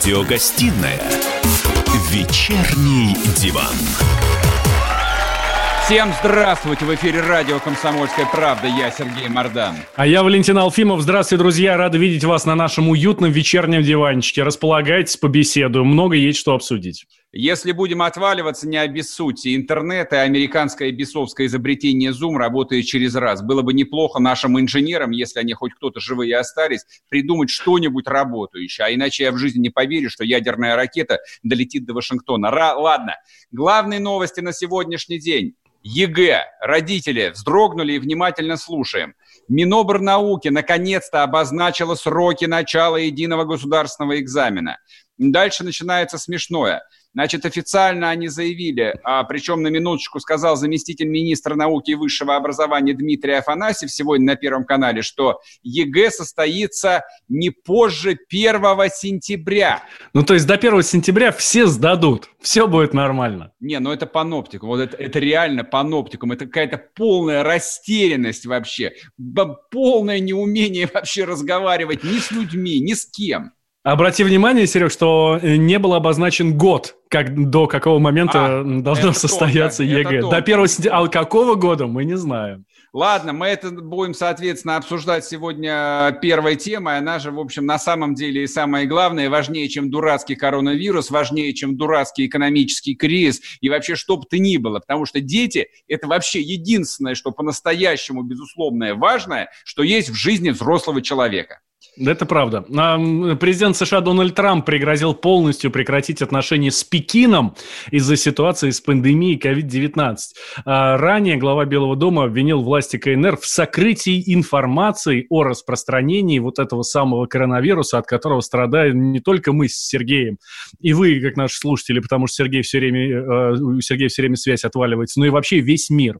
Радиогостинная «Вечерний диван». Всем здравствуйте! В эфире радио «Комсомольская правда». Я Сергей Мордан. А я Валентин Алфимов. Здравствуйте, друзья! Рады видеть вас на нашем уютном вечернем диванчике. Располагайтесь, побеседуем. Много есть что обсудить. Если будем отваливаться, не обессудьте. Интернет и американское бесовское изобретение Zoom работает через раз. Было бы неплохо нашим инженерам, если они хоть кто-то живые остались, придумать что-нибудь работающее. А иначе я в жизни не поверю, что ядерная ракета долетит до Вашингтона. Ра- ладно. Главные новости на сегодняшний день. ЕГЭ. Родители вздрогнули и внимательно слушаем. Минобрнауки наконец-то обозначила сроки начала единого государственного экзамена. Дальше начинается смешное. Значит, официально они заявили, а, причем на минуточку сказал заместитель министра науки и высшего образования Дмитрий Афанасьев сегодня на Первом канале, что ЕГЭ состоится не позже 1 сентября. Ну, то есть до 1 сентября все сдадут, все будет нормально. Не, ну это паноптикум, вот это, это реально паноптикум, это какая-то полная растерянность вообще, полное неумение вообще разговаривать ни с людьми, ни с кем. Обрати внимание, Серег, что э, не был обозначен год, как, до какого момента а, должно состояться тонко, ЕГЭ. До первого сентября. А какого года, мы не знаем. Ладно, мы это будем, соответственно, обсуждать сегодня первой темой. Она же, в общем, на самом деле и самое главное, важнее, чем дурацкий коронавирус, важнее, чем дурацкий экономический кризис и вообще что бы то ни было. Потому что дети – это вообще единственное, что по-настоящему безусловное важное, что есть в жизни взрослого человека. Это правда. Президент США Дональд Трамп пригрозил полностью прекратить отношения с Пекином из-за ситуации с пандемией COVID-19. А ранее глава Белого дома обвинил власти КНР в сокрытии информации о распространении вот этого самого коронавируса, от которого страдаем не только мы с Сергеем и вы, как наши слушатели, потому что Сергей все время, э, у Сергея все время связь отваливается, но и вообще весь мир.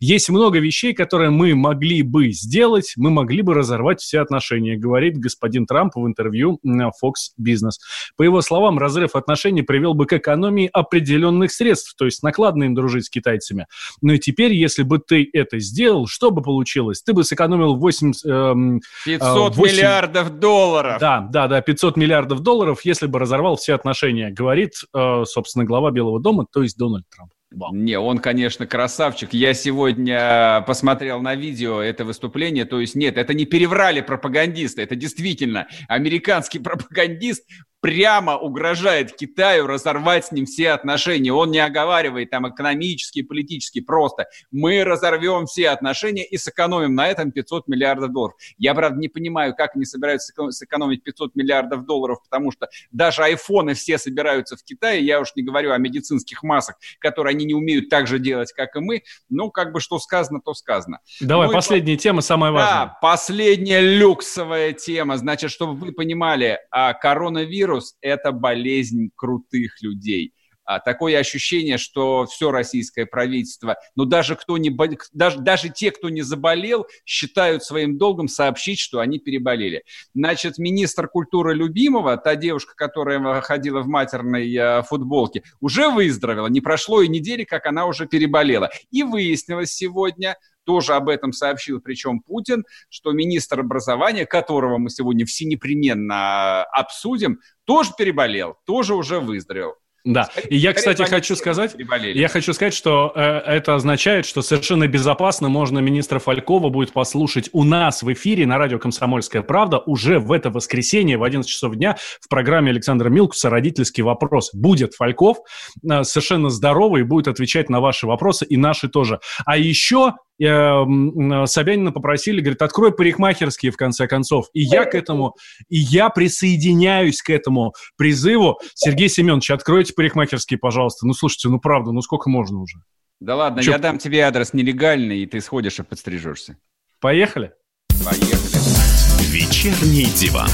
Есть много вещей, которые мы могли бы сделать, мы могли бы разорвать все отношения, говорит господин Трамп в интервью Fox Business. По его словам, разрыв отношений привел бы к экономии определенных средств, то есть накладно им дружить с китайцами. Но и теперь, если бы ты это сделал, что бы получилось? Ты бы сэкономил 8... Эм, 500 8... миллиардов долларов! Да, да, да, 500 миллиардов долларов, если бы разорвал все отношения, говорит, э, собственно, глава Белого дома, то есть Дональд Трамп. Не, он, конечно, красавчик. Я сегодня посмотрел на видео это выступление. То есть, нет, это не переврали пропагандисты. Это действительно американский пропагандист прямо угрожает Китаю разорвать с ним все отношения. Он не оговаривает там экономические, политические, просто мы разорвем все отношения и сэкономим на этом 500 миллиардов долларов. Я, правда, не понимаю, как они собираются сэкономить 500 миллиардов долларов, потому что даже айфоны все собираются в Китае, я уж не говорю о медицинских масках, которые они не умеют так же делать, как и мы. Ну, как бы что сказано, то сказано. Давай, ну, последняя и... тема, самая важная. Да, последняя люксовая тема. Значит, чтобы вы понимали, а коронавирус коронавирус – это болезнь крутых людей. А, такое ощущение, что все российское правительство, ну даже, кто не, даже, даже те, кто не заболел, считают своим долгом сообщить, что они переболели. Значит, министр культуры Любимова, та девушка, которая ходила в матерной э, футболке, уже выздоровела. Не прошло и недели, как она уже переболела. И выяснилось сегодня, тоже об этом сообщил, причем Путин, что министр образования, которого мы сегодня все непременно обсудим, тоже переболел, тоже уже выздоровел. Да, и я, кстати, хочу сказать, я хочу сказать, что э, это означает, что совершенно безопасно можно министра Фалькова будет послушать у нас в эфире на радио «Комсомольская правда» уже в это воскресенье в 11 часов дня в программе Александра Милкуса «Родительский вопрос». Будет Фальков, э, совершенно здоровый, будет отвечать на ваши вопросы и наши тоже. А еще Собянина попросили, говорит, открой парикмахерские в конце концов. И я к этому, и я присоединяюсь к этому призыву. Сергей Семенович, откройте парикмахерские, пожалуйста. Ну, слушайте, ну правда, ну сколько можно уже? Да ладно, Чё? я дам тебе адрес нелегальный, и ты сходишь и подстрижешься. Поехали? Поехали. Вечерний диван.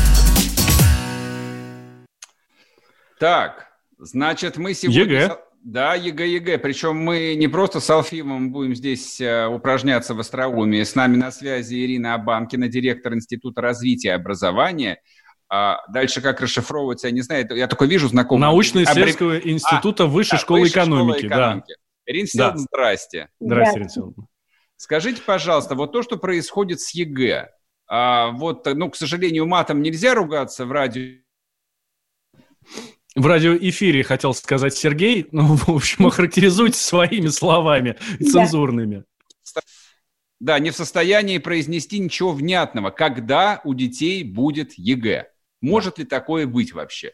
Так, значит, мы сегодня... ЕГЭ. Да, ЕГЭ, ЕГЭ. Причем мы не просто с Алфимом будем здесь э, упражняться в остроумии. С нами на связи Ирина Абанкина, директор Института развития образования. А дальше как расшифровывать, я не знаю. Я только вижу знакомый. Научно-исследовательского Абри... института а, Высшей, да, школы, Высшей экономики, школы экономики. Да. Ирина Всеволодовна, да. здрасте. Здрасте, Ирина Всеволодовна. Скажите, пожалуйста, вот то, что происходит с ЕГЭ, а, вот, ну, к сожалению, матом нельзя ругаться в радио в радиоэфире, хотел сказать Сергей. Ну, в общем, охарактеризуйте своими словами цензурными. Да, не в состоянии произнести ничего внятного. Когда у детей будет ЕГЭ? Может ли такое быть вообще?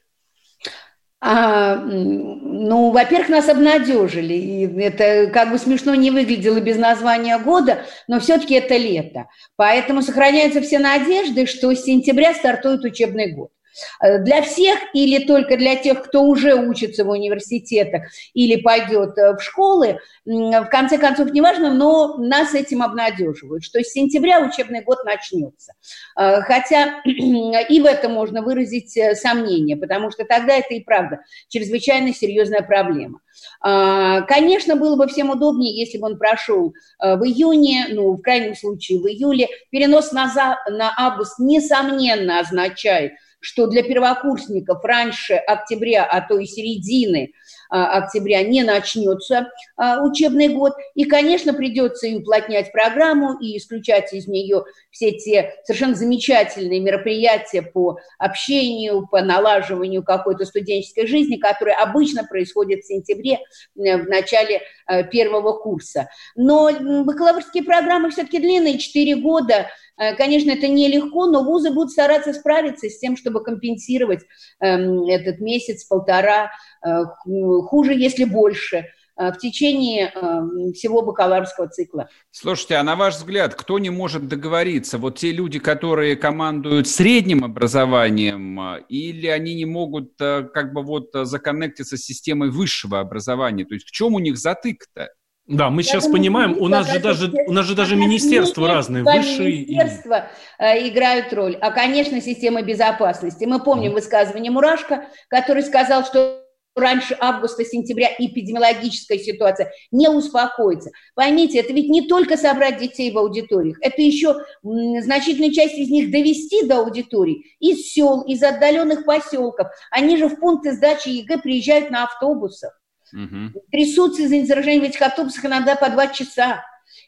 А, ну, во-первых, нас обнадежили. И это как бы смешно не выглядело без названия года, но все-таки это лето. Поэтому сохраняются все надежды, что с сентября стартует учебный год. Э, для всех или только для тех, кто уже учится в университетах или пойдет э, в школы, в конце концов, неважно, но нас этим обнадеживают, что с сентября учебный год начнется. Э, хотя и в этом можно выразить сомнение, потому что тогда это и правда чрезвычайно серьезная проблема. Конечно, было бы всем удобнее, если бы он прошел в июне, ну, в крайнем случае в июле. Перенос на, за, на август, несомненно, означает, что для первокурсников раньше октября, а то и середины а, октября не начнется а, учебный год. И, конечно, придется и уплотнять программу, и исключать из нее все те совершенно замечательные мероприятия по общению, по налаживанию какой-то студенческой жизни, которые обычно происходят в сентябре, э, в начале э, первого курса. Но бакалаврские программы все-таки длинные, 4 года – конечно, это нелегко, но вузы будут стараться справиться с тем, чтобы компенсировать эм, этот месяц-полтора, э, хуже, если больше, э, в течение эм, всего бакалаврского цикла. Слушайте, а на ваш взгляд, кто не может договориться? Вот те люди, которые командуют средним образованием, или они не могут как бы вот законнектиться с системой высшего образования? То есть в чем у них затык-то? Да, мы сейчас думаю, понимаем, у нас же даже у нас же даже министерства разные, высшие. Министерства и... играют роль, а, конечно, система безопасности. Мы помним mm. высказывание Мурашко, который сказал, что раньше августа-сентября эпидемиологическая ситуация не успокоится. Поймите, это ведь не только собрать детей в аудиториях, это еще значительную часть из них довести до аудиторий из сел, из отдаленных поселков. Они же в пункты сдачи ЕГЭ приезжают на автобусах. Угу. Трясутся из-за заражения в этих автобусах иногда по два часа.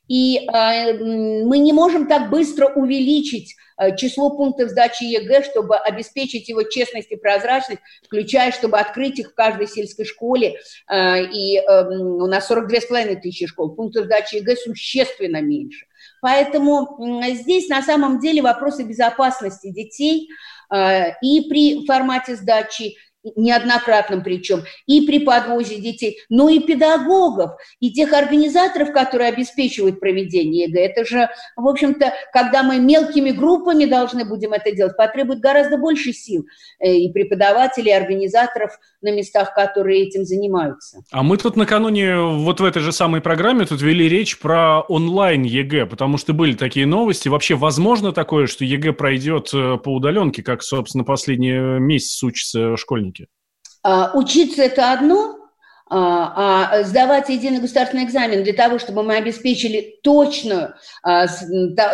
И э, мы не можем так быстро увеличить э, число пунктов сдачи ЕГЭ, чтобы обеспечить его честность и прозрачность, включая, чтобы открыть их в каждой сельской школе. Э, и э, у нас 42,5 тысячи школ, пунктов сдачи ЕГЭ существенно меньше. Поэтому э, здесь на самом деле вопросы безопасности детей э, и при формате сдачи, неоднократном причем, и при подвозе детей, но и педагогов, и тех организаторов, которые обеспечивают проведение ЕГЭ. Это же, в общем-то, когда мы мелкими группами должны будем это делать, потребует гораздо больше сил э, и преподавателей, и организаторов на местах, которые этим занимаются. А мы тут накануне вот в этой же самой программе тут вели речь про онлайн ЕГЭ, потому что были такие новости. Вообще возможно такое, что ЕГЭ пройдет э, по удаленке, как, собственно, последний месяц учатся школьники? А, учиться это одно, а, а сдавать единый государственный экзамен для того, чтобы мы обеспечили точно а,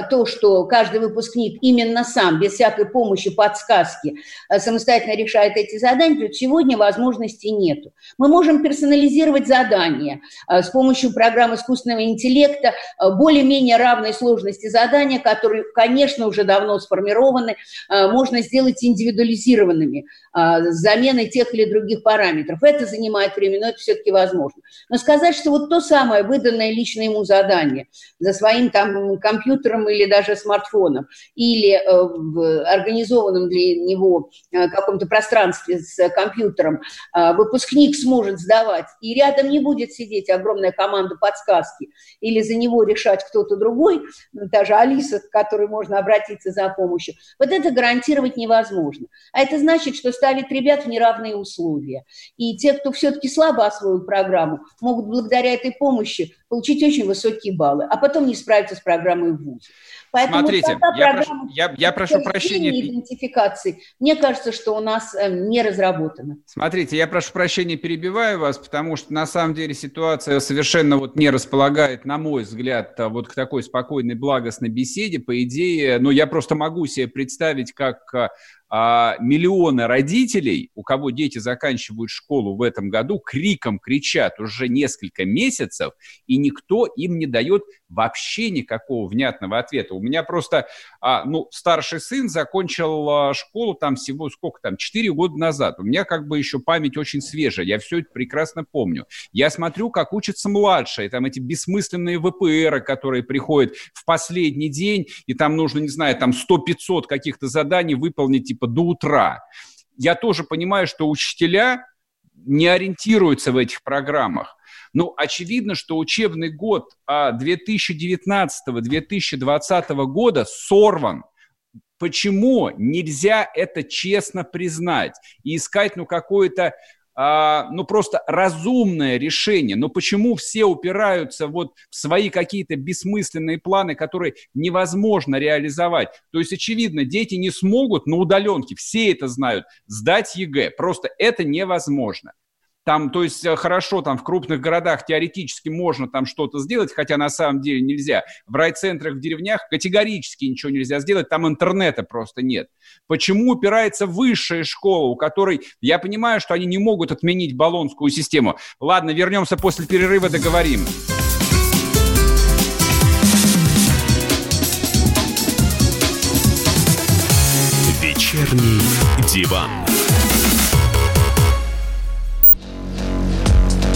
то, что каждый выпускник именно сам, без всякой помощи, подсказки, а, самостоятельно решает эти задания, то сегодня возможности нету. Мы можем персонализировать задания с помощью программ искусственного интеллекта, более-менее равной сложности задания, которые, конечно, уже давно сформированы, можно сделать индивидуализированными с заменой тех или других параметров. Это занимает время, но это все-таки возможно. Но сказать, что вот то самое выданное лично ему задание за своим там компьютером или даже смартфоном, или э, в организованном для него э, каком-то пространстве с компьютером э, выпускник сможет сдавать, и рядом не будет сидеть огромная команда подсказки, или за него решать кто-то другой, даже Алиса, к которой можно обратиться за помощью, вот это гарантировать невозможно. А это значит, что ставит ребят в неравные условия. И те, кто все-таки слабо освоил программу, могут благодаря этой помощи получить очень высокие баллы, а потом не справиться с программой в ВУЗе. Поэтому Смотрите, я прошу, я, я прошу прощения. идентификации, мне кажется, что у нас э, не разработано. Смотрите, я прошу прощения, перебиваю вас, потому что на самом деле ситуация совершенно вот не располагает, на мой взгляд, вот к такой спокойной, благостной беседе. По идее, ну, я просто могу себе представить, как а, миллионы родителей, у кого дети заканчивают школу в этом году, криком кричат уже несколько месяцев, и никто им не дает вообще никакого внятного ответа. У меня просто, а, ну, старший сын закончил а, школу там всего сколько там, 4 года назад. У меня как бы еще память очень свежая, я все это прекрасно помню. Я смотрю, как учатся младшие, там эти бессмысленные ВПРы, которые приходят в последний день, и там нужно, не знаю, там 100-500 каких-то заданий выполнить типа до утра. Я тоже понимаю, что учителя не ориентируются в этих программах. Ну, очевидно, что учебный год 2019-2020 а, года сорван. Почему нельзя это честно признать и искать, ну, какое-то а, ну, просто разумное решение. Но почему все упираются вот в свои какие-то бессмысленные планы, которые невозможно реализовать? То есть, очевидно, дети не смогут на удаленке, все это знают, сдать ЕГЭ. Просто это невозможно. Там, то есть, э, хорошо, там в крупных городах теоретически можно там что-то сделать, хотя на самом деле нельзя. В райцентрах, в деревнях категорически ничего нельзя сделать, там интернета просто нет. Почему упирается высшая школа, у которой, я понимаю, что они не могут отменить баллонскую систему. Ладно, вернемся после перерыва, договорим. Вечерний диван.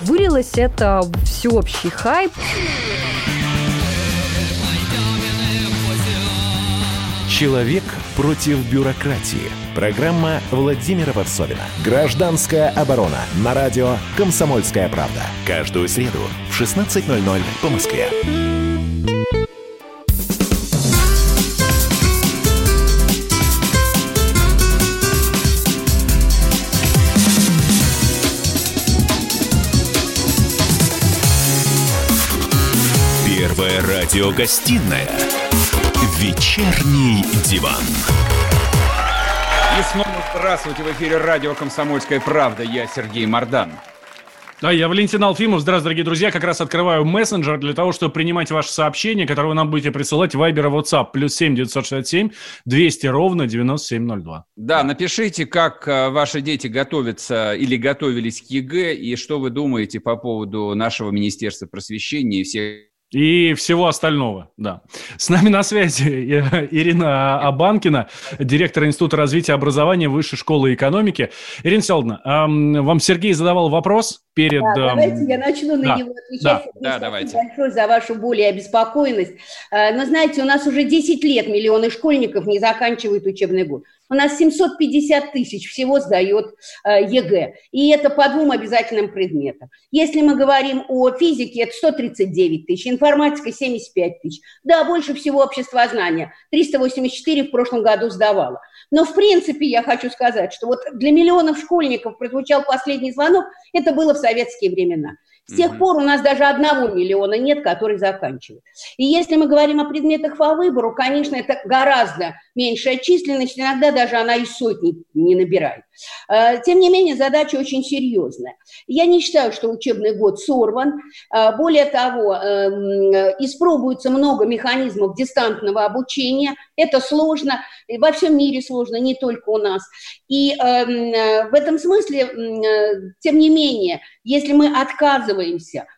Вылилось это в всеобщий хайп. Человек против бюрократии. Программа Владимира Варсовина. Гражданская оборона. На радио «Комсомольская правда». Каждую среду в 16.00 по Москве. Радиогостинная «Вечерний диван». И снова здравствуйте в эфире радио «Комсомольская правда». Я Сергей Мардан. Да, я Валентин Алфимов. Здравствуйте, дорогие друзья. Как раз открываю мессенджер для того, чтобы принимать ваши сообщения, которые вы нам будете присылать в Viber и WhatsApp. Плюс семь девятьсот шестьдесят семь двести ровно девяносто семь ноль два. Да, напишите, как э, ваши дети готовятся или готовились к ЕГЭ, и что вы думаете по поводу нашего Министерства просвещения и всех и всего остального, да. С нами на связи Ирина Абанкина, директор Института развития образования Высшей школы экономики. Ирина Селдовна, вам Сергей задавал вопрос перед... Да, давайте я начну на да, него отвечать. Да, да давайте. большое за вашу боль и обеспокоенность. А, но знаете, у нас уже 10 лет миллионы школьников не заканчивают учебный год. У нас 750 тысяч всего сдает ЕГЭ. И это по двум обязательным предметам. Если мы говорим о физике, это 139 тысяч, информатика 75 тысяч. Да, больше всего обществознание. 384 в прошлом году сдавало. Но в принципе я хочу сказать, что вот для миллионов школьников прозвучал последний звонок, это было в советские времена. С тех пор у нас даже одного миллиона нет, который заканчивает. И если мы говорим о предметах по выбору, конечно, это гораздо меньшая численность, иногда даже она и сотни не набирает. Э, тем не менее, задача очень серьезная. Я не считаю, что учебный год сорван. Э, более того, эм, испробуется много механизмов дистантного обучения. Это сложно, во всем мире сложно, не только у нас. И эм, в этом смысле, э, тем не менее, если мы отказываемся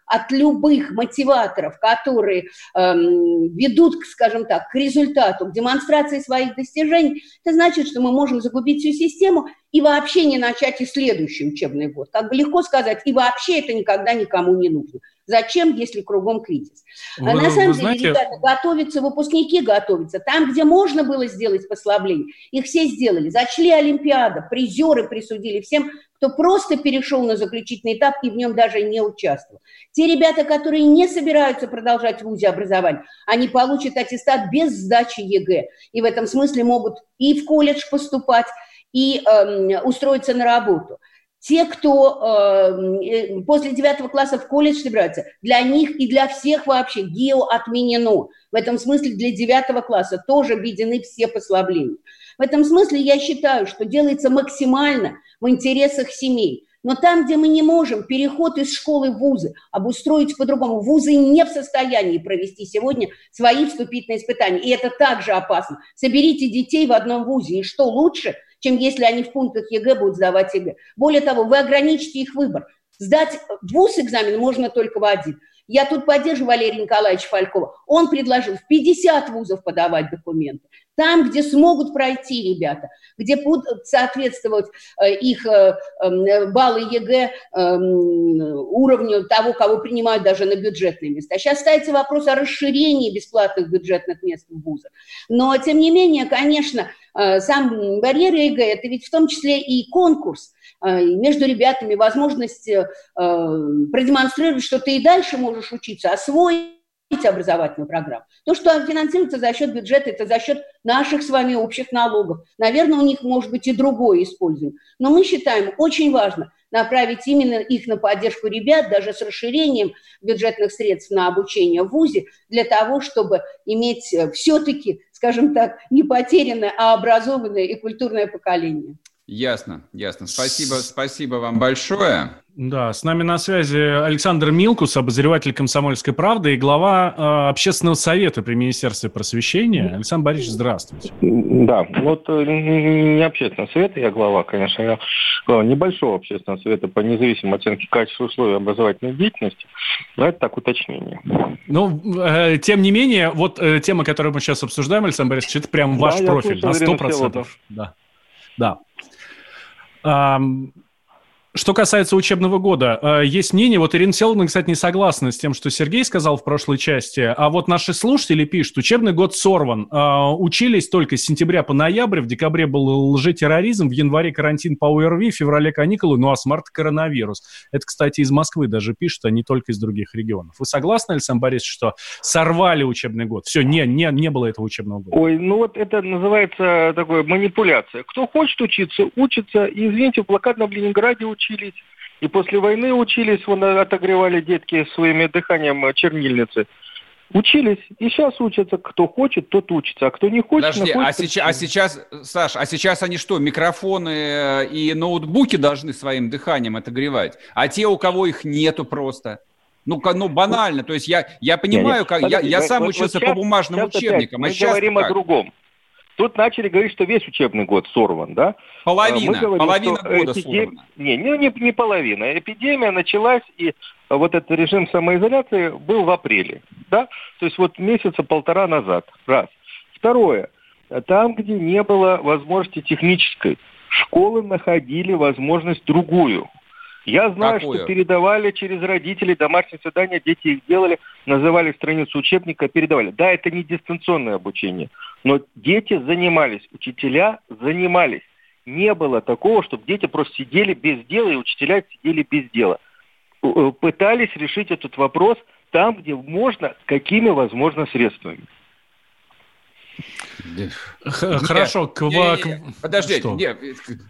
от любых мотиваторов, которые эм, ведут, скажем так, к результату, к демонстрации своих достижений, это значит, что мы можем загубить всю систему и вообще не начать и следующий учебный год. Как бы легко сказать, и вообще это никогда никому не нужно. Зачем, если кругом кризис? Вы, На самом деле, знаете... ребята готовятся, выпускники готовятся. Там, где можно было сделать послабление, их все сделали. Зачли олимпиады, призеры присудили всем, кто просто перешел на заключительный этап и в нем даже не участвовал. Те ребята, которые не собираются продолжать в ВУЗе образование, они получат аттестат без сдачи ЕГЭ. И в этом смысле могут и в колледж поступать, и э, устроиться на работу. те, кто э, после девятого класса в колледж собираются, для них и для всех вообще ГИА отменено. В этом смысле для девятого класса тоже введены все послабления. В этом смысле я считаю, что делается максимально в интересах семей. Но там, где мы не можем переход из школы в вузы обустроить по-другому, вузы не в состоянии провести сегодня свои вступительные испытания. И это также опасно. Соберите детей в одном вузе. И что лучше, чем если они в пунктах ЕГЭ будут сдавать ЕГЭ? Более того, вы ограничите их выбор. Сдать вуз экзамен можно только в один. Я тут поддерживаю Валерия Николаевича Фалькова. Он предложил в 50 вузов подавать документы. Там, где смогут пройти ребята, где будут соответствовать э, их э, эм, баллы ЕГЭ эм, уровню того, кого принимают даже на бюджетные места. Сейчас ставится вопрос о расширении бесплатных бюджетных мест в вузах. Но, тем не менее, конечно, э, сам барьер ЕГЭ – это ведь в том числе и конкурс, между ребятами возможность продемонстрировать, что ты и дальше можешь учиться, освоить образовательную программу. То, что финансируется за счет бюджета, это за счет наших с вами общих налогов. Наверное, у них может быть и другое использование. Но мы считаем очень важно направить именно их на поддержку ребят, даже с расширением бюджетных средств на обучение в ВУЗе, для того, чтобы иметь э, все-таки, скажем так, не потерянное, а образованное и культурное поколение. Ясно, ясно. Спасибо, спасибо вам большое. Да, с нами на связи Александр Милкус, обозреватель «Комсомольской правды» и глава э, общественного совета при Министерстве просвещения. Александр Борисович, здравствуйте. Да, вот э, не общественного совета, я глава, конечно, я глава небольшого общественного совета по независимой оценке качества условий образовательной деятельности, но это так уточнение. Ну, э, тем не менее, вот э, тема, которую мы сейчас обсуждаем, Александр Борисович, это прям ваш да, профиль на 100%. Да, да. um, Что касается учебного года, э, есть мнение, вот Ирина Селовна, кстати, не согласна с тем, что Сергей сказал в прошлой части, а вот наши слушатели пишут, учебный год сорван. Э, учились только с сентября по ноябрь, в декабре был лжетерроризм, в январе карантин по ОРВИ, в феврале каникулы, ну а с марта коронавирус. Это, кстати, из Москвы даже пишут, а не только из других регионов. Вы согласны, Александр Борисович, что сорвали учебный год? Все, не, не, не было этого учебного года. Ой, ну вот это называется такой манипуляция. Кто хочет учиться, учится. Извините, в блокадном Ленинграде учится учились, и после войны учились, вон, отогревали детки своими дыханием чернильницы. Учились, и сейчас учатся. Кто хочет, тот учится, а кто не хочет, Подожди, а, сейчас, а сейчас, Саш, а сейчас они что, микрофоны э, и ноутбуки должны своим дыханием отогревать? А те, у кого их нету просто? Ну, ну банально. То есть я, я понимаю, как я, я сам вот, учился вот сейчас, по бумажным учебникам. А мы говорим как? о другом. Тут начали говорить, что весь учебный год сорван, да? Половина, Мы говорим, половина года эпидем... сорвана. Не, не, не, не половина. Эпидемия началась, и вот этот режим самоизоляции был в апреле, да? То есть вот месяца полтора назад, раз. Второе. Там, где не было возможности технической, школы находили возможность другую. Я знаю, Какую? что передавали через родителей домашние задания, дети их делали, называли страницу учебника, передавали. Да, это не дистанционное обучение, но дети занимались, учителя занимались. Не было такого, чтобы дети просто сидели без дела, и учителя сидели без дела. Э, пытались решить этот вопрос там, где можно, какими возможно средствами. Хорошо, к... Подождите,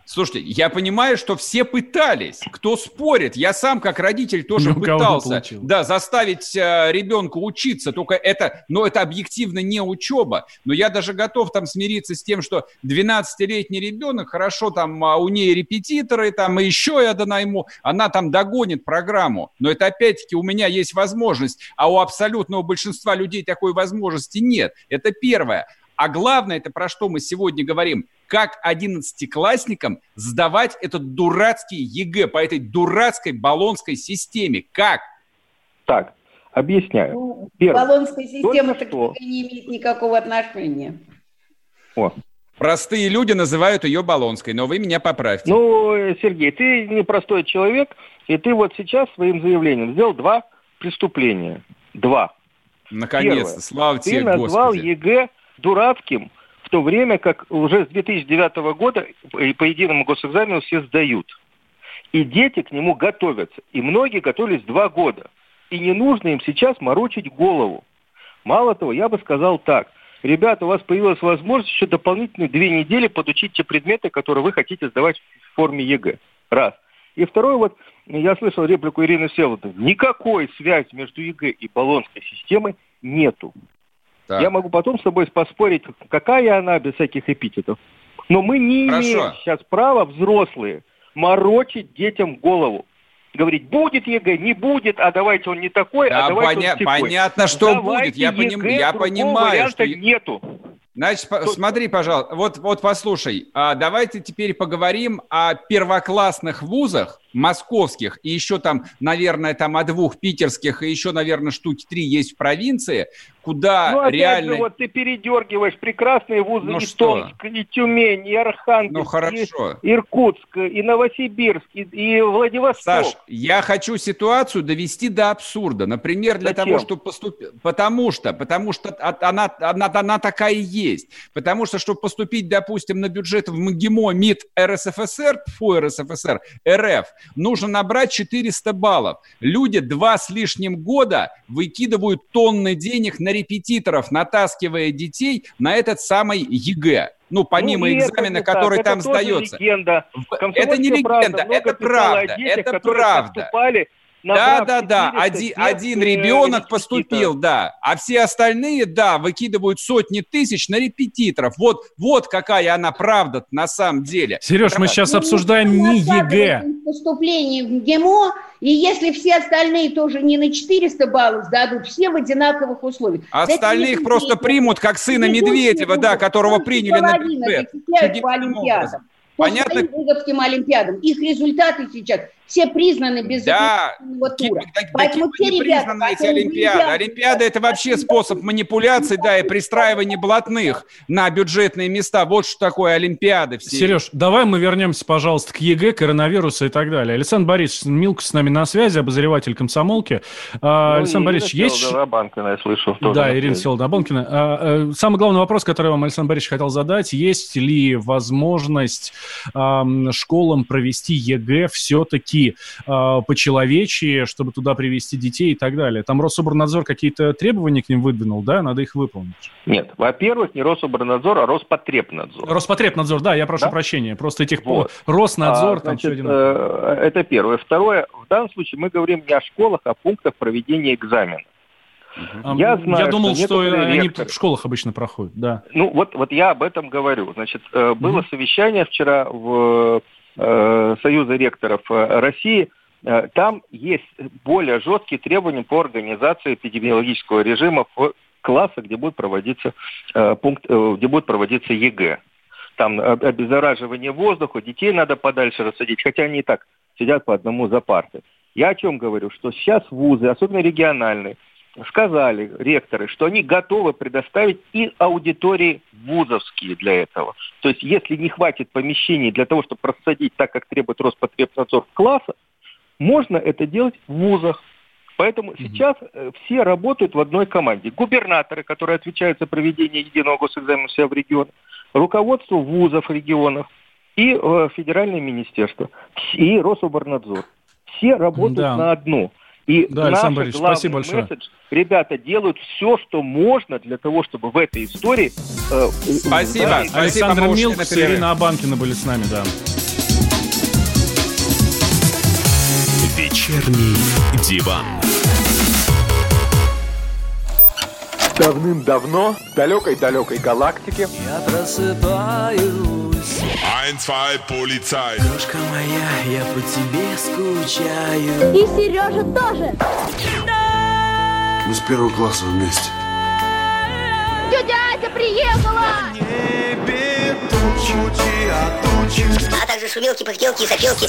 слушайте, я понимаю, что все пытались, кто спорит. Я сам, как родитель, тоже пытался да, заставить э, ребенка учиться, только это, но это объективно не учеба. Но я даже готов там смириться с тем, что 12-летний ребенок, хорошо, там а, у нее репетиторы, там и еще я донайму, она там догонит программу. Но это опять-таки у меня есть возможность, а у абсолютного большинства людей такой возможности нет. Это первое. А главное, это про что мы сегодня говорим, как одиннадцатиклассникам сдавать этот дурацкий ЕГЭ по этой дурацкой болонской системе. Как? Так, объясняю. Ну, Первое. Болонская система так что... не имеет никакого отношения. О. Простые люди называют ее Болонской, но вы меня поправьте. Ну, Сергей, ты непростой человек, и ты вот сейчас своим заявлением сделал два преступления. Два. Наконец-то, слава тебе, Ты назвал Господи. ЕГЭ дурацким, в то время как уже с 2009 года по единому госэкзамену все сдают. И дети к нему готовятся. И многие готовились два года. И не нужно им сейчас морочить голову. Мало того, я бы сказал так. Ребята, у вас появилась возможность еще дополнительные две недели подучить те предметы, которые вы хотите сдавать в форме ЕГЭ. Раз. И второе, вот я слышал реплику Ирины Селотой. Никакой связи между ЕГЭ и болонской системой нету. Так. Я могу потом с тобой поспорить, какая она без всяких эпитетов. Но мы не Хорошо. имеем сейчас права, взрослые, морочить детям голову. Говорить, будет ЕГЭ, не будет, а давайте он не такой, да, а давайте поня- он такой. Понятно, что давайте будет. Я, поним- я понимаю, что... нету. Значит, по- смотри, пожалуйста, вот, вот послушай, а давайте теперь поговорим о первоклассных вузах, московских, и еще там, наверное, там о двух питерских, и еще, наверное, штуки три есть в провинции, куда ну, реально... Же, вот ты передергиваешь прекрасные вузы ну, и что? Томск, и Тюмень, и Архангельск, ну, хорошо. и Иркутск, и Новосибирск, и, и Владивосток. Саш, я хочу ситуацию довести до абсурда. Например, для Зачем? того, чтобы поступить... Потому что, потому что она, она, она такая и есть. Потому что, чтобы поступить, допустим, на бюджет в МГИМО МИД РСФСР, ФУ РСФСР, РФ, нужно набрать 400 баллов. Люди два с лишним года выкидывают тонны денег на репетиторов, натаскивая детей на этот самый ЕГЭ. Ну, помимо ну, экзамена, который там это сдается. Легенда. Это не легенда, это правда. Детях, это правда. Да, да, да. Один, один ребенок поступил, да. А все остальные, да, выкидывают сотни тысяч на репетиторов. Вот, вот какая она правда на самом деле. Сереж, мы сейчас ну, обсуждаем не ЕГЭ. Поступление в ГИМО, и если все остальные тоже не на 400 баллов сдадут, все в одинаковых условиях. Остальных просто примут, как сына Медведева, да, которого приняли на бюджет. Понятно. По своим олимпиадам. Их результаты сейчас все признаны без да. тура. Да, Поэтому те ребята, эти олимпиады. Олимпиада это вообще способ манипуляции, да, и пристраивания блатных на бюджетные места. Вот что такое олимпиады. Все. Сереж, давай мы вернемся, пожалуйста, к ЕГЭ, коронавирусу и так далее. Александр Борисович Милкус с нами на связи, обозреватель комсомолки. А, ну, Александр Борисович, есть... Селдобанкина, я слышу. Да, Ирина Селдобанкина. А, самый главный вопрос, который вам Александр Борисович хотел задать, есть ли возможность школам провести ЕГЭ все-таки идти э, по-человечьи, чтобы туда привести детей и так далее. Там Рособрнадзор какие-то требования к ним выдвинул, да? Надо их выполнить. Нет, во-первых, не Рособорнадзор, а Роспотребнадзор. Роспотребнадзор, да, я прошу да? прощения. Просто этих вот. Роснадзор, а, там значит, все один... Э, это первое. Второе, в данном случае мы говорим не о школах, а о пунктах проведения экзамена. Я, знаю, я думал, что, что они ректоры... в школах обычно проходят, да. Ну, вот, вот я об этом говорю. Значит, э, было угу. совещание вчера в Союза ректоров э, России, э, там есть более жесткие требования по организации эпидемиологического режима в классах, где будет проводиться пункт, где будет проводиться ЕГЭ. Там обеззараживание воздуха, детей надо подальше рассадить, хотя они и так сидят по одному за партой. Я о чем говорю, что сейчас вузы, особенно региональные, сказали ректоры, что они готовы предоставить и аудитории вузовские для этого. То есть, если не хватит помещений для того, чтобы рассадить так, как требует Роспотребнадзор в классах, можно это делать в вузах. Поэтому mm-hmm. сейчас э, все работают в одной команде. Губернаторы, которые отвечают за проведение единого госэкзамена себя в регион, руководство вузов регионов и э, федеральное министерство, и Рособорнадзор. Все работают да. на одну. И да, Александр Борисович, спасибо большое. Месседж, ребята делают все, что можно для того, чтобы в этой истории... Э, спасибо. Да, Александр Милкс и Ирина Абанкина были с нами, да. Вечерний диван. Давным-давно в далекой-далекой галактике Я просыпаюсь Ein, zwei, полицай. Крошка моя, я по тебе скучаю. И Сережа тоже. Мы с первого класса вместе. Тетя Ася приехала! Небе тучи, а тучи. А также шумелки, пыхтелки и запелки.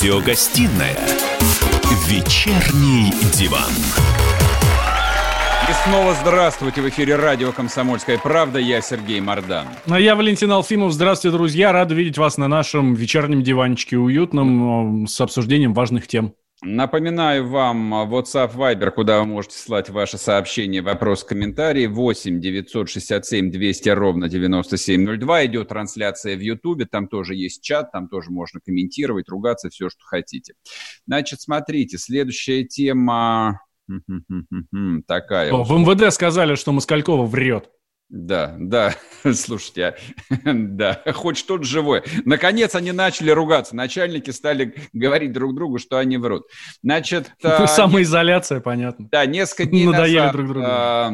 Радиогостинная «Вечерний диван». И снова здравствуйте. В эфире радио «Комсомольская правда». Я Сергей Мордан. А я Валентин Алфимов. Здравствуйте, друзья. Рад видеть вас на нашем вечернем диванчике уютном с обсуждением важных тем. Напоминаю вам WhatsApp Viber, куда вы можете слать ваши сообщения, вопрос, комментарии. 8 967 200 ровно 9702. Идет трансляция в YouTube, там тоже есть чат, там тоже можно комментировать, ругаться, все, что хотите. Значит, смотрите, следующая тема такая. О, в МВД сказали, что Москалькова врет. Да, да, слушайте, а, да, хоть что-то живое. Наконец они начали ругаться. Начальники стали говорить друг другу, что они врут. Значит... А, Самоизоляция, понятно. Да, несколько дней Надоели назад друг другу. а,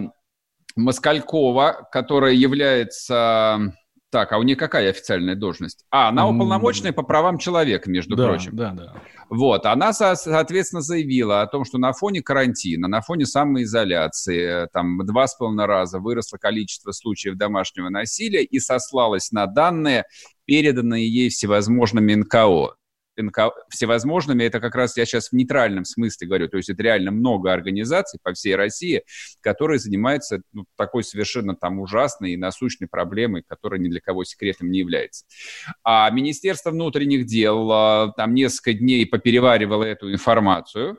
Москалькова, которая является... Так, а у нее какая официальная должность? А, она уполномоченная по правам человека, между Да, прочим. да, да. Вот, она, со- соответственно, заявила о том, что на фоне карантина, на фоне самоизоляции, э, там, два с половиной раза выросло количество случаев домашнего насилия и сослалась на данные, переданные ей всевозможными НКО. Всевозможными, это как раз я сейчас в нейтральном смысле говорю, то есть это реально много организаций по всей России, которые занимаются ну, такой совершенно там ужасной и насущной проблемой, которая ни для кого секретом не является. А Министерство внутренних дел а, там несколько дней попереваривало эту информацию,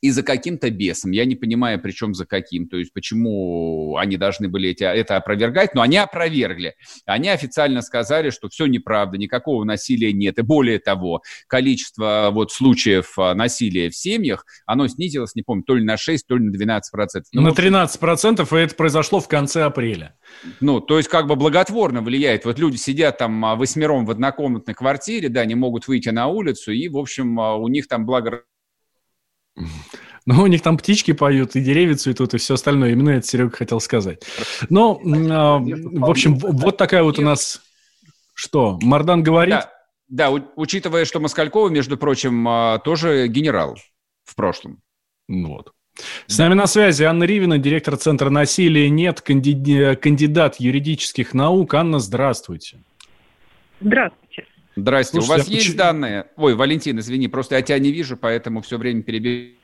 и за каким-то бесом, я не понимаю, причем за каким, то есть почему они должны были эти, это опровергать, но они опровергли. Они официально сказали, что все неправда, никакого насилия нет, и более того, количество вот случаев а, насилия в семьях, оно снизилось, не помню, то ли на 6, то ли на 12 процентов. на 13%, и это произошло в конце апреля. Ну, то есть как бы благотворно влияет. Вот люди сидят там а, восьмером в однокомнатной квартире, да, не могут выйти на улицу, и, в общем, а, у них там благо... Ну, у них там птички поют, и деревья цветут, и все остальное. Именно это Серега хотел сказать. Но, а, в общем, вот такая вот у нас... Что, Мардан говорит? Да, да, у- учитывая, что Москалькова, между прочим, а, тоже генерал в прошлом. Вот. С нами на связи Анна Ривина, директор Центра насилия «Нет», канди- кандидат юридических наук. Анна, здравствуйте. Здравствуйте. Здрасте, у Слушайте, вас а есть почему- данные? Ой, Валентин, извини, просто я тебя не вижу, поэтому все время перебью.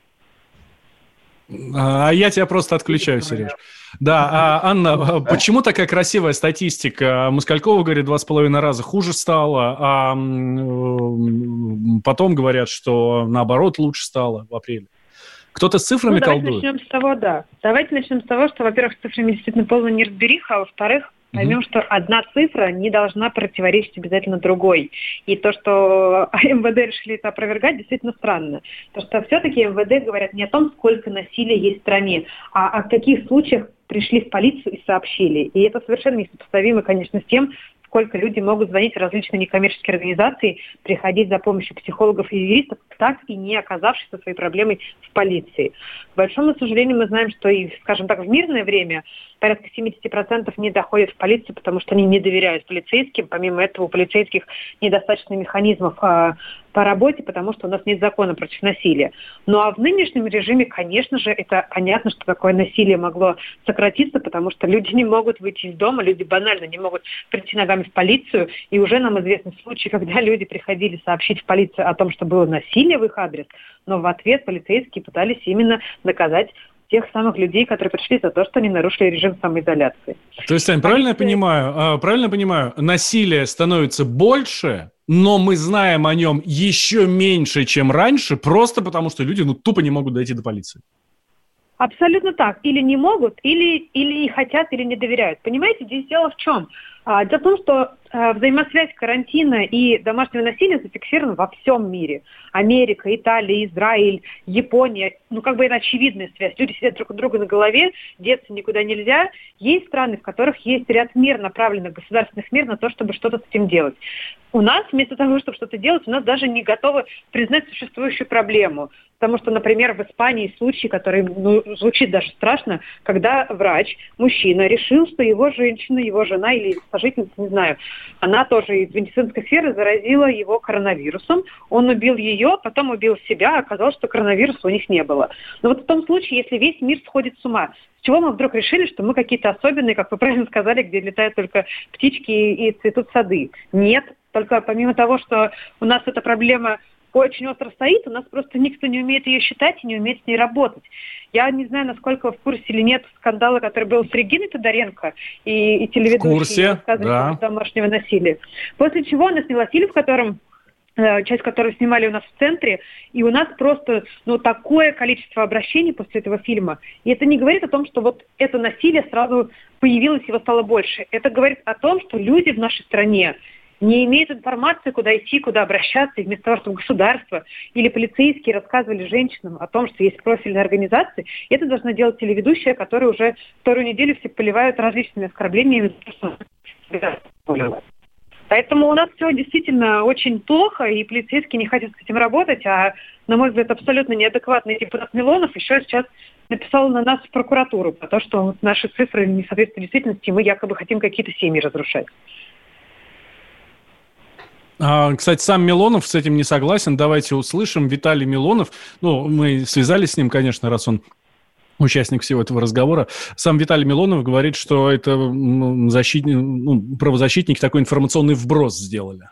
А я тебя просто отключаю, Сереж. Да, а, Анна, а почему такая красивая статистика? Москалькова говорит, два с половиной раза хуже стало, а потом говорят, что наоборот лучше стало в апреле. Кто-то с цифрами Ну, давайте колдует? начнем с того, да. Давайте начнем с того, что, во-первых, с цифрами действительно полная неразбериха, а во-вторых, поймем, что одна цифра не должна противоречить обязательно другой. И то, что МВД решили это опровергать, действительно странно. Потому что все-таки МВД говорят не о том, сколько насилия есть в стране, а о каких случаях пришли в полицию и сообщили. И это совершенно несопоставимо, конечно, с тем, сколько люди могут звонить в различные некоммерческие организации, приходить за помощью психологов и юристов, так и не оказавшись со своей проблемой в полиции. К большому сожалению, мы знаем, что и, скажем так, в мирное время порядка 70% не доходят в полицию, потому что они не доверяют полицейским. Помимо этого, у полицейских недостаточно механизмов а, по работе, потому что у нас нет закона против насилия. Ну а в нынешнем режиме, конечно же, это понятно, что такое насилие могло сократиться, потому что люди не могут выйти из дома, люди банально не могут прийти ногами в полицию. И уже нам известны случаи, когда люди приходили сообщить в полицию о том, что было насилие в их адрес, но в ответ полицейские пытались именно наказать тех самых людей, которые пришли за то, что они нарушили режим самоизоляции. То есть, Ань, правильно я понимаю, а, правильно понимаю, насилие становится больше, но мы знаем о нем еще меньше, чем раньше, просто потому что люди ну, тупо не могут дойти до полиции. Абсолютно так. Или не могут, или, или не хотят, или не доверяют. Понимаете, здесь дело в чем? А, дело в том, что а, взаимосвязь карантина и домашнего насилия зафиксирована во всем мире. Америка, Италия, Израиль, Япония. Ну, как бы это очевидная связь. Люди сидят друг у друга на голове, деться никуда нельзя. Есть страны, в которых есть ряд мер, направленных государственных мер на то, чтобы что-то с этим делать. У нас, вместо того, чтобы что-то делать, у нас даже не готовы признать существующую проблему. Потому что, например, в Испании случай, который ну, звучит даже страшно, когда врач, мужчина, решил, что его женщина, его жена или сожительница, не знаю, она тоже из медицинской сферы заразила его коронавирусом. Он убил ее, потом убил себя, а оказалось, что коронавируса у них не было. Но вот в том случае, если весь мир сходит с ума, с чего мы вдруг решили, что мы какие-то особенные, как вы правильно сказали, где летают только птички и цветут сады? Нет, только помимо того, что у нас эта проблема очень остро стоит, у нас просто никто не умеет ее считать и не умеет с ней работать. Я не знаю, насколько вы в курсе или нет скандала, который был с Региной Тодоренко и, и телеведущей, В курсе, да. домашнего насилия. После чего она сняла фильм, в котором э, часть которой снимали у нас в центре, и у нас просто ну, такое количество обращений после этого фильма. И это не говорит о том, что вот это насилие сразу появилось, его стало больше. Это говорит о том, что люди в нашей стране не имеют информации, куда идти, куда обращаться, и вместо того, чтобы государство или полицейские рассказывали женщинам о том, что есть профильные организации, это должна делать телеведущая, которая уже вторую неделю все поливают различными оскорблениями. Поэтому у нас все действительно очень плохо, и полицейские не хотят с этим работать, а, на мой взгляд, абсолютно неадекватный депутат Милонов еще сейчас написал на нас в прокуратуру, потому что наши цифры не соответствуют действительности, и мы якобы хотим какие-то семьи разрушать. А, кстати, сам Милонов с этим не согласен. Давайте услышим. Виталий Милонов, ну, мы связались с ним, конечно, раз он участник всего этого разговора. Сам Виталий Милонов говорит, что это защитник, ну, правозащитники такой информационный вброс сделали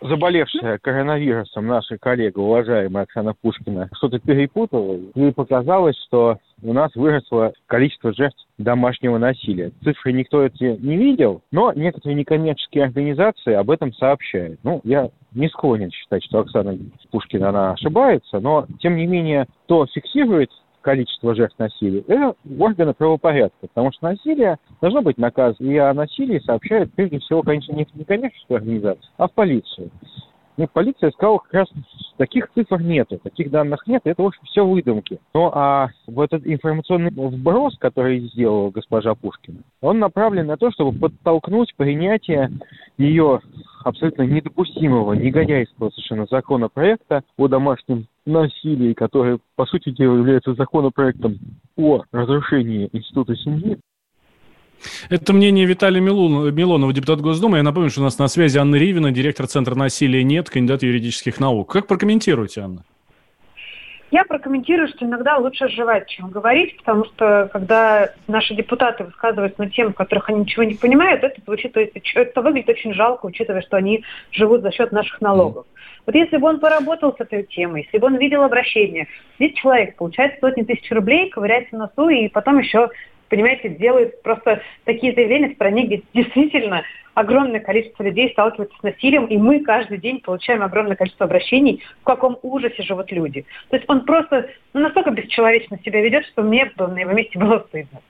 заболевшая коронавирусом наша коллега, уважаемая Оксана Пушкина, что-то перепутала. Ей показалось, что у нас выросло количество жертв домашнего насилия. Цифры никто эти не видел, но некоторые некоммерческие организации об этом сообщают. Ну, я не склонен считать, что Оксана Пушкина, она ошибается, но, тем не менее, то фиксирует количество жертв насилия, это органы правопорядка, потому что насилие должно быть наказано. И о насилии сообщают прежде всего, конечно, не в некоммерческую организацию, а в полицию. Ну, полиция сказала, как раз таких цифр нету, таких данных нет, это, в общем, все выдумки. Ну, а вот этот информационный вброс, который сделала госпожа Пушкина, он направлен на то, чтобы подтолкнуть принятие ее абсолютно недопустимого, негодяйского совершенно законопроекта о домашнем насилии, который, по сути дела, является законопроектом о разрушении института семьи, это мнение Виталия Милонова, депутат Госдумы. Я напомню, что у нас на связи Анна Ривина, директор Центра насилия «Нет», кандидат юридических наук. Как прокомментируете, Анна? Я прокомментирую, что иногда лучше жевать, чем говорить, потому что когда наши депутаты высказываются на темы, в которых они ничего не понимают, это звучит, это выглядит очень жалко, учитывая, что они живут за счет наших налогов. Вот если бы он поработал с этой темой, если бы он видел обращение, здесь человек получает сотни тысяч рублей, ковыряется в носу и потом еще понимаете, делают просто такие заявления в стране, где действительно огромное количество людей сталкиваются с насилием, и мы каждый день получаем огромное количество обращений, в каком ужасе живут люди. То есть он просто ну, настолько бесчеловечно себя ведет, что мне на его месте было стыдно.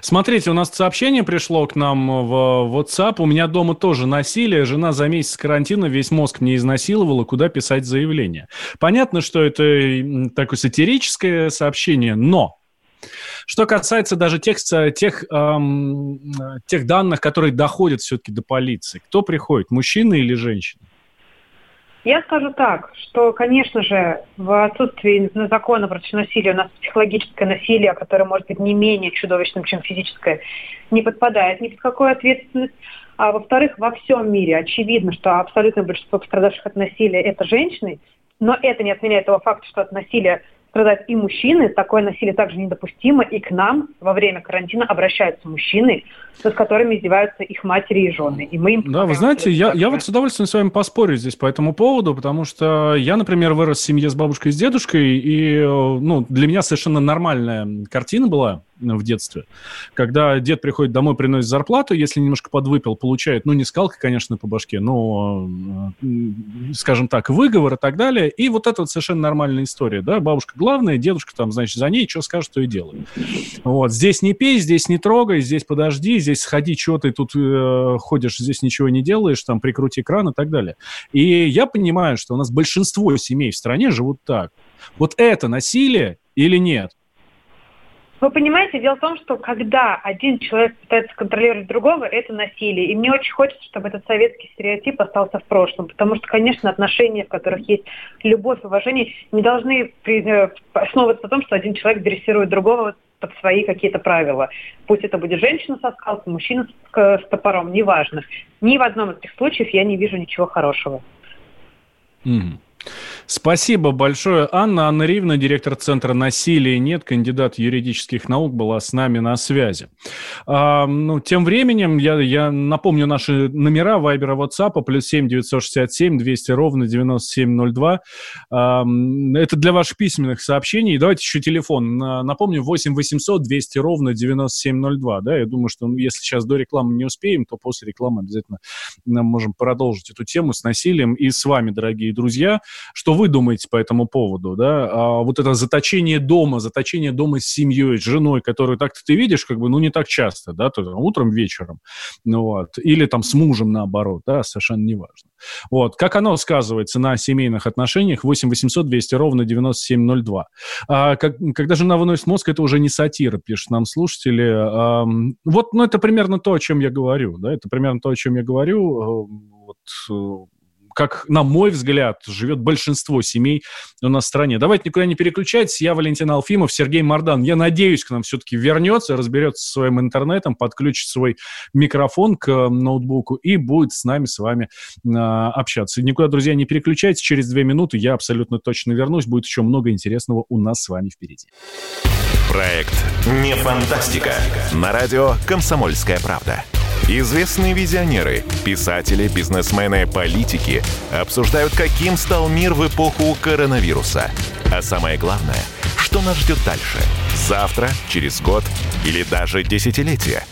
Смотрите, у нас сообщение пришло к нам в WhatsApp. У меня дома тоже насилие. Жена за месяц карантина весь мозг мне изнасиловала. Куда писать заявление? Понятно, что это такое сатирическое сообщение, но что касается даже тех, тех, эм, тех данных, которые доходят все-таки до полиции, кто приходит, мужчина или женщина? Я скажу так, что, конечно же, в отсутствии закона против насилия у нас психологическое насилие, которое может быть не менее чудовищным, чем физическое, не подпадает ни под какую ответственность. А во-вторых, во всем мире очевидно, что абсолютное большинство пострадавших от насилия – это женщины, но это не отменяет того факта, что от насилия страдают и мужчины, такое насилие также недопустимо, и к нам во время карантина обращаются мужчины, с которыми издеваются их матери и жены. И мы им да, вы знаете, я, я вот с удовольствием с вами поспорю здесь по этому поводу, потому что я, например, вырос в семье с бабушкой и с дедушкой, и ну, для меня совершенно нормальная картина была в детстве, когда дед приходит домой, приносит зарплату, если немножко подвыпил, получает, ну, не скалка, конечно, по башке, но, скажем так, выговор и так далее. И вот это вот совершенно нормальная история, да, бабушка главная, дедушка там, значит, за ней, что скажет, то и делает. Вот, здесь не пей, здесь не трогай, здесь подожди, здесь сходи, что ты тут э, ходишь, здесь ничего не делаешь, там, прикрути кран и так далее. И я понимаю, что у нас большинство семей в стране живут так. Вот это насилие или нет? Вы понимаете, дело в том, что когда один человек пытается контролировать другого, это насилие. И мне очень хочется, чтобы этот советский стереотип остался в прошлом. Потому что, конечно, отношения, в которых есть любовь, уважение, не должны э, основываться на том, что один человек дрессирует другого под свои какие-то правила. Пусть это будет женщина со скалкой, мужчина с, с топором, неважно. Ни в одном из этих случаев я не вижу ничего хорошего. Mm. Спасибо большое, Анна. Анна Ривна, директор Центра насилия нет, кандидат юридических наук, была с нами на связи. А, ну, тем временем я, я напомню наши номера Вайбера, WhatsApp, плюс 7 967 200 ровно 9702. А, это для ваших письменных сообщений. Давайте еще телефон. Напомню, 8 800 200 ровно 9702. Да, я думаю, что ну, если сейчас до рекламы не успеем, то после рекламы обязательно мы можем продолжить эту тему с насилием. И с вами, дорогие друзья, что вы думаете по этому поводу? Да? А вот это заточение дома, заточение дома с семьей, с женой, которую так-то ты видишь, как бы, ну, не так часто, да, то, утром, вечером, ну, вот, или там с мужем наоборот, да, совершенно неважно. Вот, как оно сказывается на семейных отношениях? 8 800 200 ровно 9702. А, как, когда жена выносит мозг, это уже не сатира, пишут нам слушатели. А, вот, ну, это примерно то, о чем я говорю, да, это примерно то, о чем я говорю. Вот, э, как, на мой взгляд, живет большинство семей у нас в стране. Давайте никуда не переключайтесь. Я Валентин Алфимов, Сергей Мордан. Я надеюсь, к нам все-таки вернется, разберется со своим интернетом, подключит свой микрофон к э, ноутбуку и будет с нами, с вами э, общаться. Никуда, друзья, не переключайтесь. Через две минуты я абсолютно точно вернусь. Будет еще много интересного у нас с вами впереди. Проект «Не фантастика» на радио «Комсомольская правда». Известные визионеры, писатели, бизнесмены, политики обсуждают, каким стал мир в эпоху коронавируса. А самое главное, что нас ждет дальше? Завтра, через год или даже десятилетие –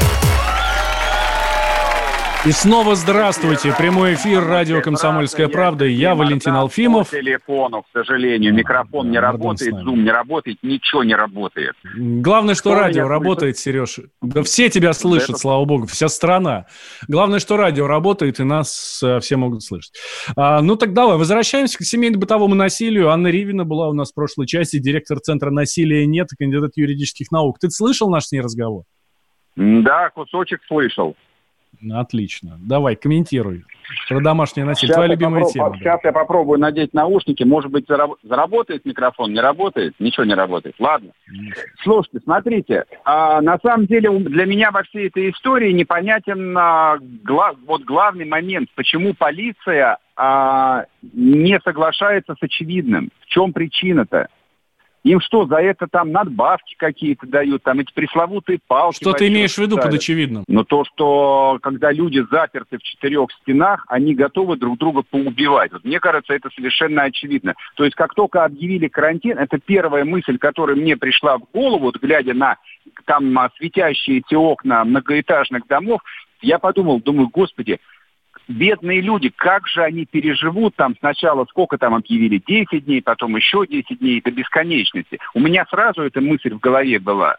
И снова здравствуйте. Прямой эфир радио «Комсомольская правда». Я Валентин Алфимов. По телефону, к сожалению. Микрофон не работает, зум не работает, ничего не работает. Главное, что, радио работает, Сереж. Да все тебя слышат, слава богу, вся страна. Главное, что радио работает, и нас э, все могут слышать. А, ну так давай, возвращаемся к семейно-бытовому насилию. Анна Ривина была у нас в прошлой части, директор Центра насилия нет, кандидат юридических наук. Ты слышал наш с ней разговор? Да, кусочек слышал. Отлично. Давай, комментируй. Про домашнее насилие. Сейчас Твоя любимая попроб... тема. Сейчас я попробую надеть наушники. Может быть, заработает микрофон? Не работает? Ничего не работает. Ладно. Слушайте, смотрите. А, на самом деле для меня во всей этой истории непонятен а, гла... вот главный момент. Почему полиция а, не соглашается с очевидным? В чем причина-то? Им что, за это там надбавки какие-то дают, там эти пресловутые палки. Что ты имеешь в виду ставят. под очевидным? Но то, что когда люди заперты в четырех стенах, они готовы друг друга поубивать. Вот мне кажется, это совершенно очевидно. То есть как только объявили карантин, это первая мысль, которая мне пришла в голову, вот глядя на там светящиеся окна многоэтажных домов, я подумал, думаю, господи, бедные люди, как же они переживут там сначала, сколько там объявили, 10 дней, потом еще 10 дней, до бесконечности. У меня сразу эта мысль в голове была.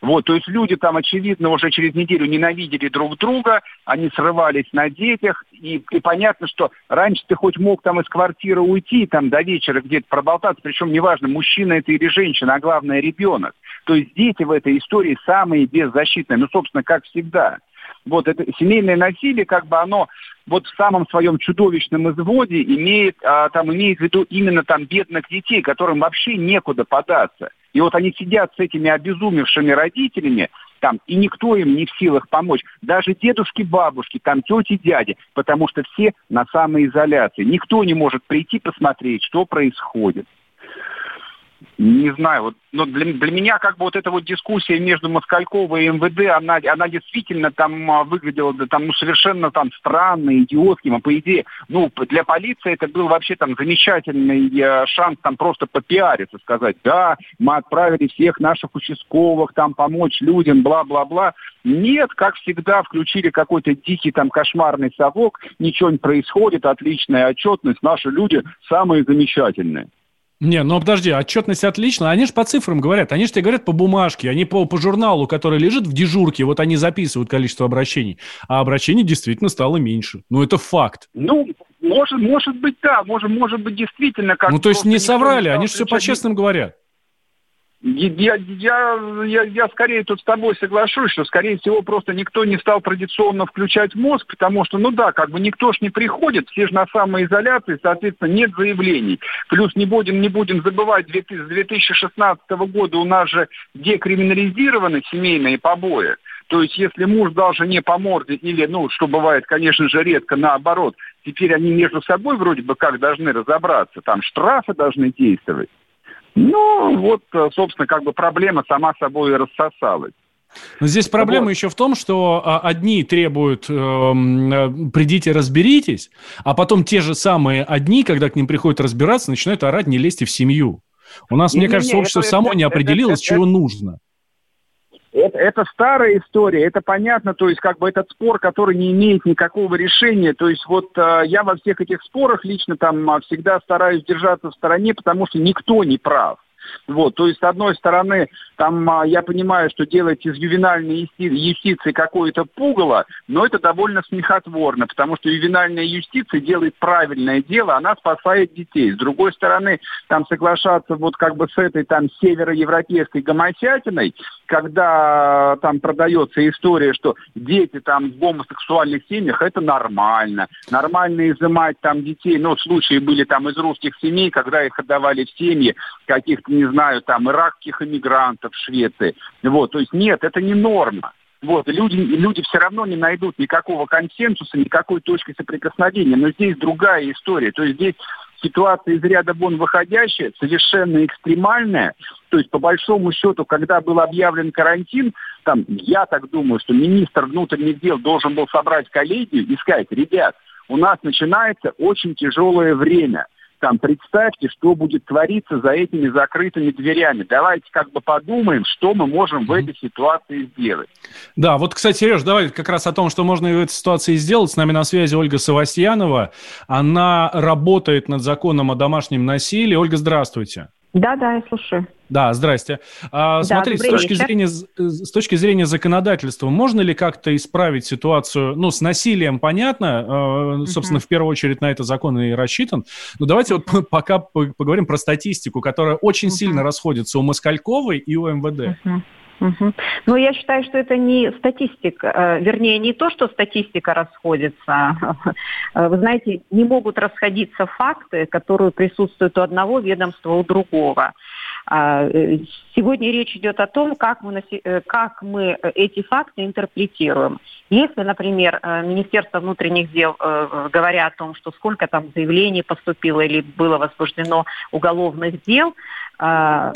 Вот, то есть люди там, очевидно, уже через неделю ненавидели друг друга, они срывались на детях, и, и понятно, что раньше ты хоть мог там из квартиры уйти, там до вечера где-то проболтаться, причем неважно, мужчина это или женщина, а главное ребенок. То есть дети в этой истории самые беззащитные, ну, собственно, как всегда. Вот это семейное насилие, как бы оно вот в самом своем чудовищном изводе имеет, а, там имеет в виду именно там бедных детей, которым вообще некуда податься. И вот они сидят с этими обезумевшими родителями, там, и никто им не в силах помочь. Даже дедушки, бабушки, там, тети, дяди, потому что все на самоизоляции. Никто не может прийти посмотреть, что происходит не знаю, вот, но для, для меня как бы вот эта вот дискуссия между Москальковой и МВД, она, она действительно там а, выглядела да, там, ну, совершенно там странно, идиотским, а по идее, ну, для полиции это был вообще там замечательный э, шанс там просто попиариться, сказать, да, мы отправили всех наших участковых там помочь людям, бла-бла-бла. Нет, как всегда, включили какой-то дикий там кошмарный совок, ничего не происходит, отличная отчетность, наши люди самые замечательные. Не, ну подожди, отчетность отличная. Они же по цифрам говорят, они же тебе говорят по бумажке, они по, по журналу, который лежит в дежурке, вот они записывают количество обращений. А обращений действительно стало меньше. Ну, это факт. Ну, может, может быть, да, может, может быть, действительно. Как ну, то есть не соврали, не они же все по-честному говорят. Я, я, я, я скорее тут с тобой соглашусь, что, скорее всего, просто никто не стал традиционно включать мозг, потому что, ну да, как бы никто ж не приходит, все же на самоизоляции, соответственно, нет заявлений. Плюс не будем, не будем забывать, с 2016 года у нас же декриминализированы семейные побои. То есть, если муж дал жене по морде, или, ну, что бывает, конечно же, редко, наоборот, теперь они между собой вроде бы как должны разобраться, там штрафы должны действовать. Ну, вот, э, собственно, как бы проблема сама собой рассосалась. Но здесь проблема вот. еще в том, что а, одни требуют эм, э, «придите, разберитесь», а потом те же самые одни, когда к ним приходят разбираться, начинают орать «не лезьте в семью». У нас, не, мне не, кажется, не, общество это, само это, не определилось, это, чего это, нужно. Это, это старая история, это понятно, то есть как бы этот спор, который не имеет никакого решения, то есть вот э, я во всех этих спорах лично там а, всегда стараюсь держаться в стороне, потому что никто не прав. Вот, то есть, с одной стороны, там а, я понимаю, что делать из ювенальной юстиции какое-то пугало, но это довольно смехотворно, потому что ювенальная юстиция делает правильное дело, она спасает детей. С другой стороны, там соглашаться вот как бы с этой там североевропейской гомосятиной, когда там продается история, что дети там в гомосексуальных семьях, это нормально. Нормально изымать там детей, ну, случаи были там из русских семей, когда их отдавали в семьи каких-то не знаю, там, иракских иммигрантов Швеции. Вот, то есть нет, это не норма. Вот, люди, люди все равно не найдут никакого консенсуса, никакой точки соприкосновения. Но здесь другая история. То есть здесь ситуация из ряда вон выходящая, совершенно экстремальная. То есть, по большому счету, когда был объявлен карантин, там, я так думаю, что министр внутренних дел должен был собрать коллегию и сказать, ребят, у нас начинается очень тяжелое время – там представьте, что будет твориться за этими закрытыми дверями. Давайте как бы подумаем, что мы можем в этой ситуации сделать. Да, вот, кстати, Сереж, давай как раз о том, что можно в этой ситуации сделать. С нами на связи Ольга Савастьянова. Она работает над законом о домашнем насилии. Ольга, здравствуйте. Да, да, я слушаю. Да, здрасте. А, да, смотрите, с точки, зрения, с точки зрения законодательства, можно ли как-то исправить ситуацию, ну, с насилием, понятно, э, собственно, uh-huh. в первую очередь на это закон и рассчитан, но давайте вот пока поговорим про статистику, которая очень uh-huh. сильно расходится у Москальковой и у МВД. Uh-huh. Но я считаю, что это не статистика, э, вернее, не то, что статистика расходится. Вы знаете, не могут расходиться факты, которые присутствуют у одного ведомства, у другого. А, э, сегодня речь идет о том, как мы, э, как мы эти факты интерпретируем. Если, например, Министерство внутренних дел, говоря о том, что сколько там заявлений поступило или было возбуждено уголовных дел, а,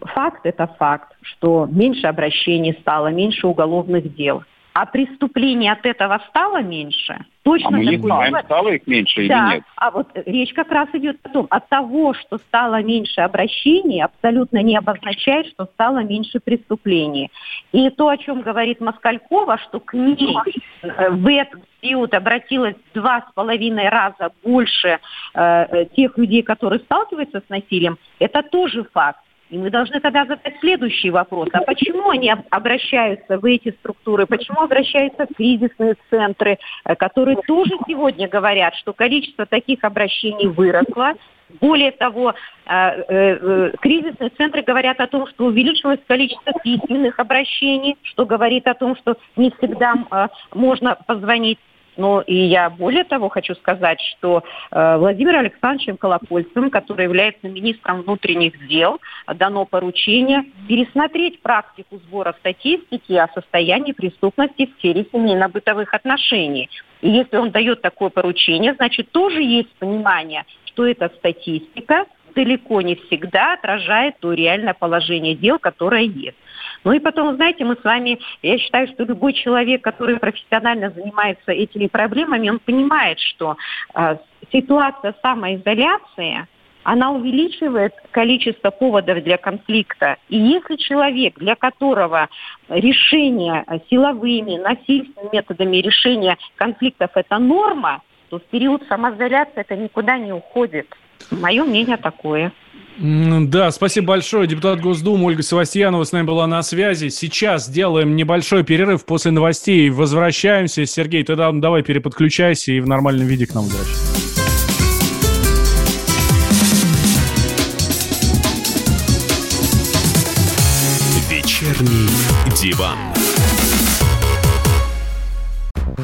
факт – это факт, что меньше обращений стало, меньше уголовных дел. А преступлений от этого стало меньше? Точно а мы не знаем, стало их меньше да, или нет. А вот речь как раз идет о том, от того, что стало меньше обращений, абсолютно не обозначает, что стало меньше преступлений. И то, о чем говорит Москалькова, что к ней э, в этот период обратилось два с половиной раза больше э, тех людей, которые сталкиваются с насилием, это тоже факт. И мы должны тогда задать следующий вопрос. А почему они обращаются в эти структуры? Почему обращаются в кризисные центры, э, которые тоже сегодня говорят, что количество таких обращений выросло, более того, э, э, кризисные центры говорят о том, что увеличилось количество письменных обращений, что говорит о том, что не всегда можно позвонить но и я более того хочу сказать, что э, Владимиром Александровичем Колокольцевым, который является министром внутренних дел, дано поручение пересмотреть практику сбора статистики о состоянии преступности в сфере семейно-бытовых отношений. И если он дает такое поручение, значит тоже есть понимание, что эта статистика далеко не всегда отражает то реальное положение дел, которое есть. Ну и потом, знаете, мы с вами, я считаю, что любой человек, который профессионально занимается этими проблемами, он понимает, что э, ситуация самоизоляции, она увеличивает количество поводов для конфликта. И если человек, для которого решение силовыми, насильственными методами решения конфликтов – это норма, то в период самоизоляции это никуда не уходит. Мое мнение такое. Да, спасибо большое. Депутат Госдумы Ольга Севастьянова с нами была на связи. Сейчас делаем небольшой перерыв после новостей. Возвращаемся. Сергей, тогда давай переподключайся и в нормальном виде к нам возвращайся. Вечерний диван.